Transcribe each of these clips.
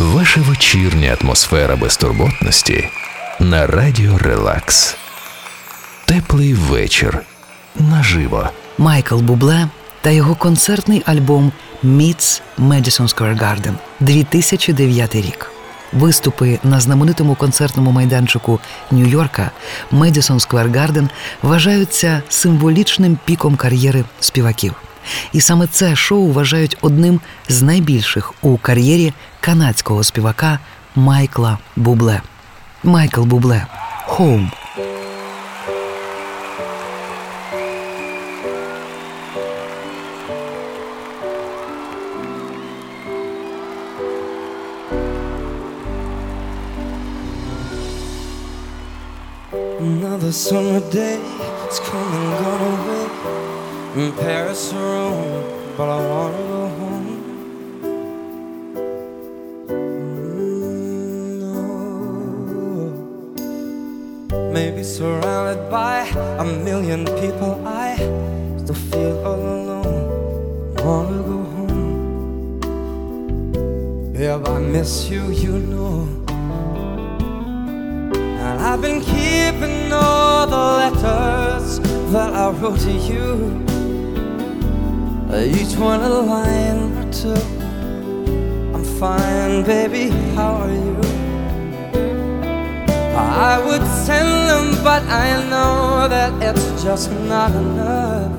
Ваша вечірня атмосфера безтурботності на радіо Релакс. Теплий вечір наживо. Майкл Бубле та його концертний альбом Madison Square Garden 2009 рік. Виступи на знаменитому концертному майданчику Нью-Йорка Медісон Гарден вважаються символічним піком кар'єри співаків. І саме це шоу вважають одним з найбільших у кар'єрі канадського співака Майкла Бубле. Майкл Бубле Хоум. Another summer day, it's come and gone away. In Paris or Rome, but I wanna go home. Mm. Maybe surrounded by a million people, I still feel all alone. Wanna go home. Yeah, I miss you, you know. And I've been keeping all the letters that I wrote to you. Uh, each one a line or two. I'm fine, baby, how are you? I would send them, but I know that it's just not enough.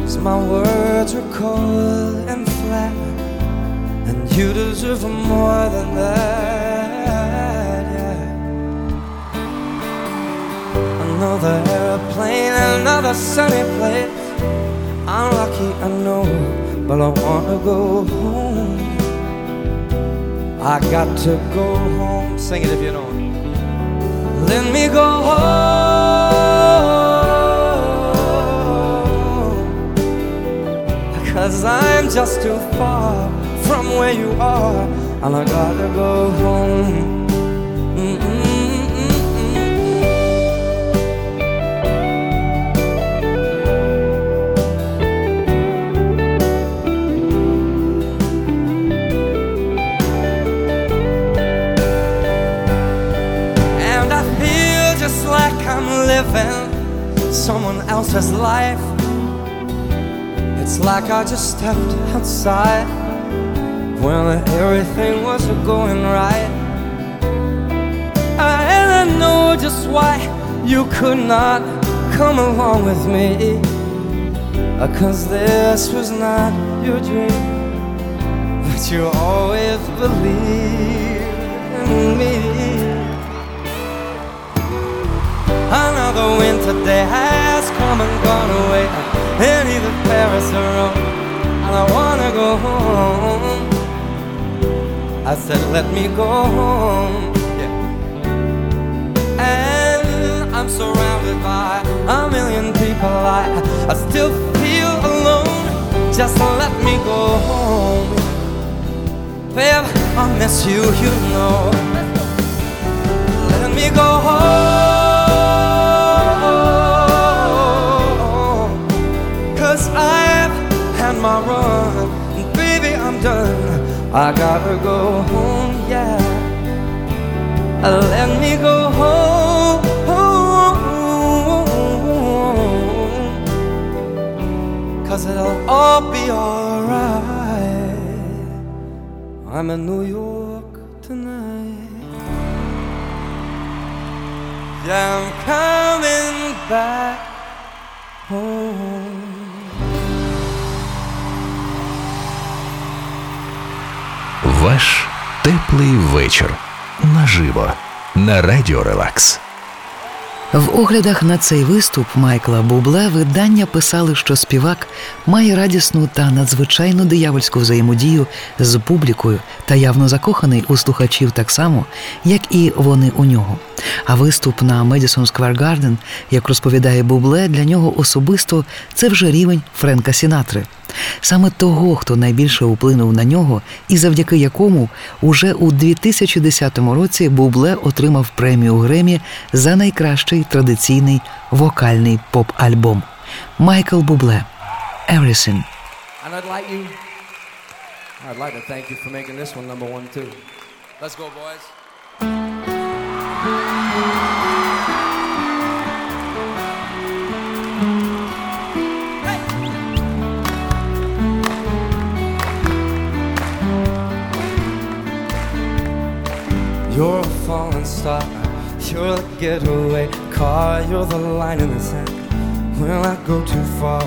Cause my words are cold and flat, and you deserve more than that. Yeah. Another airplane, another sunny place. I'm lucky, I know, but I wanna go home. I got to go home. Sing it if you know. Let me go home. Cause I'm just too far from where you are, and I gotta go home. Else's life. It's like I just stepped outside when everything was going right. And I know just why you could not come along with me. Because this was not your dream. But you always believed in me. Another winter day come and gone away in either Paris or Rome, and I wanna go home. I said, let me go home. Yeah. And I'm surrounded by a million people. I, I still feel alone. Just let me go home. Babe, I miss you, you know. Let me go home. I gotta go home, yeah. Let me go home. Cause it'll all be alright. I'm in New York tonight. Yeah, I'm coming back home. Ваш теплий вечір наживо на радіо Релакс. В оглядах на цей виступ Майкла Бубле видання писали, що співак має радісну та надзвичайно диявольську взаємодію з публікою та явно закоханий у слухачів так само, як і вони у нього. А виступ на Медісон Сквер Гарден, як розповідає Бубле, для нього особисто це вже рівень Френка Сінатри. Саме того, хто найбільше вплинув на нього, і завдяки якому уже у 2010 році Бубле отримав премію Гремі за найкращий традиційний вокальний поп-альбом. Майкл Бубле Everything. And I'd like you I'd. Let's go, boys. Star. You're the getaway car. You're the line in the sand. When I go too far,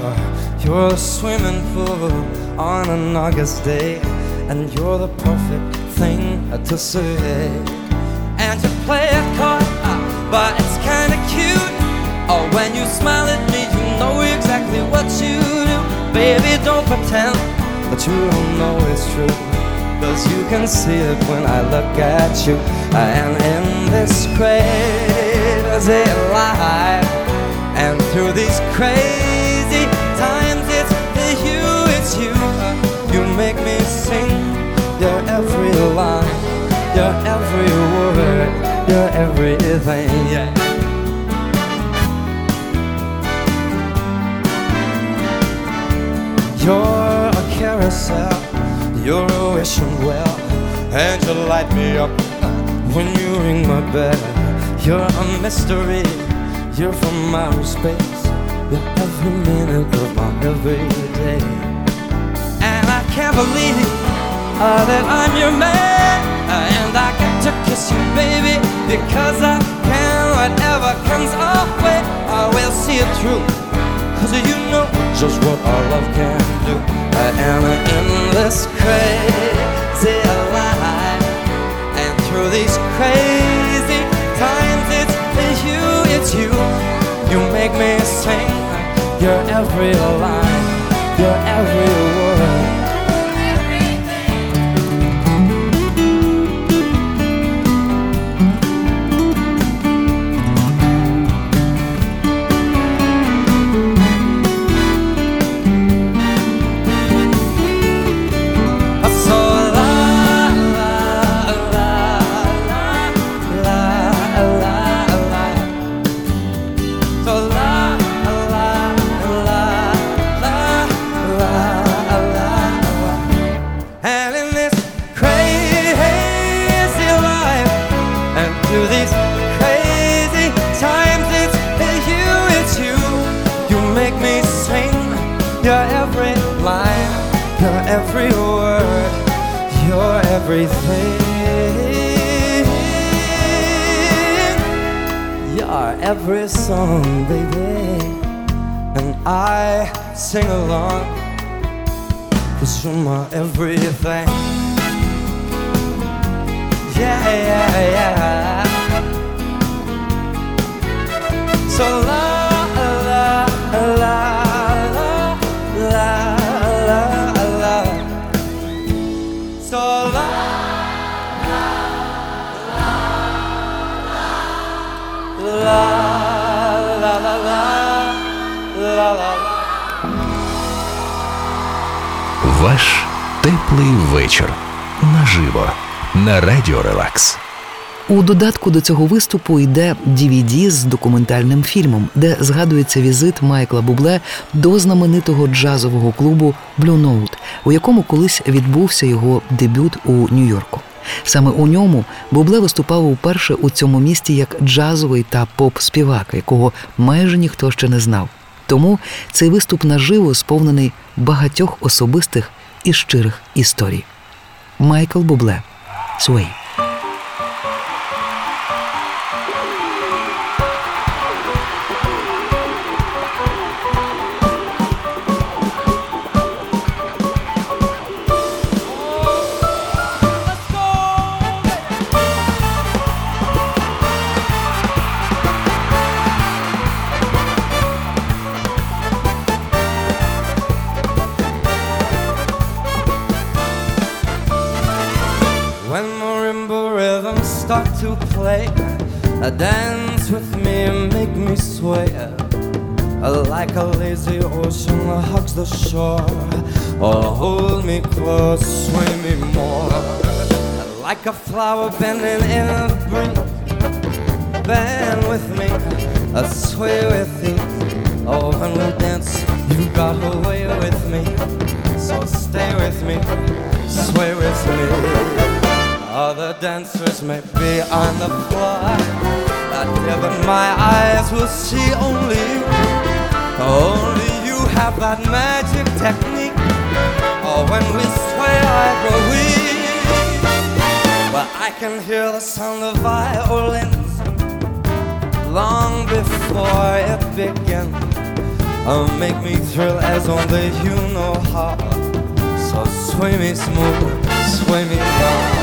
you're a swimming pool on an August day, and you're the perfect thing to say. And you play it coy, but it's kinda cute. Oh, when you smile at me, you know exactly what you do. Baby, don't pretend that you don't know it's true. Cause you can see it when I look at you. And in this crazy life, and through these crazy times, it's you, it's you. You make me sing your every line, your every word, your everything. Yeah. You're a carousel, you're a wishing well, and you light me up when you ring my bell. You're a mystery, you're from outer space, you're every minute of my everyday. And I can't believe uh, that I'm your man, uh, and I get to kiss you, baby, because I can. Whatever comes our way, I will see it through. Cause you know just what our love can do. I am in this crazy life, and through these crazy times, it's you, it's you. You make me sing your every line, your every word. Every song, baby. And I sing along, cause you're my everything. Yeah, yeah, yeah. So la la la la la la la. So la la Ваш теплий вечір наживо на радіо Релакс. У додатку до цього виступу йде DVD з документальним фільмом, де згадується візит Майкла Бубле до знаменитого джазового клубу Blue Note, у якому колись відбувся його дебют у Нью-Йорку. Саме у ньому Бубле виступав уперше у цьому місті як джазовий та поп-співак, якого майже ніхто ще не знав. Тому цей виступ наживо сповнений багатьох особистих і щирих історій. Майкл Бубле Свей. Start to play, dance with me make me sway. Like a lazy ocean hugs the shore. Or hold me close, sway me more. Like a flower bending in a breeze. Bend with me, sway with you. Oh, when we dance, you got away with me. So stay with me, sway with me. Other dancers may be on the floor, but never my eyes will see only you. Only you have that magic technique. Oh, when we sway, I grow weak. But I can hear the sound of violins long before it begins. Oh, make me thrill as only you know how. So sway me smooth, sway me down.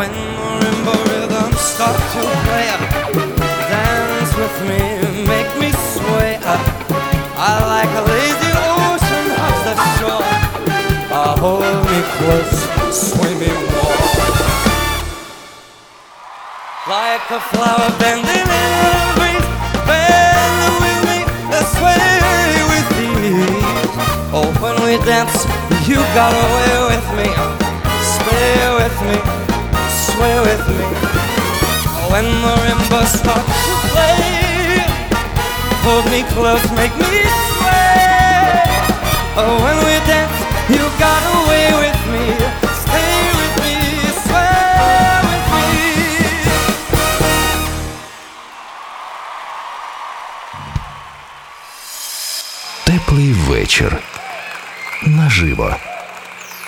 When marimba rhythms start to play Dance with me, make me sway up. I like a lazy ocean off the shore I Hold me close, me more Like a flower bending in the breeze Bend with me, sway with ease. Oh, when we dance, you got away with me. Stay with me sway with me when the marimba starts to play. Hold me close, make me sway. Oh, when we dance, you got away with me. Stay with me, sway with me. Теплий вечір. Наживо.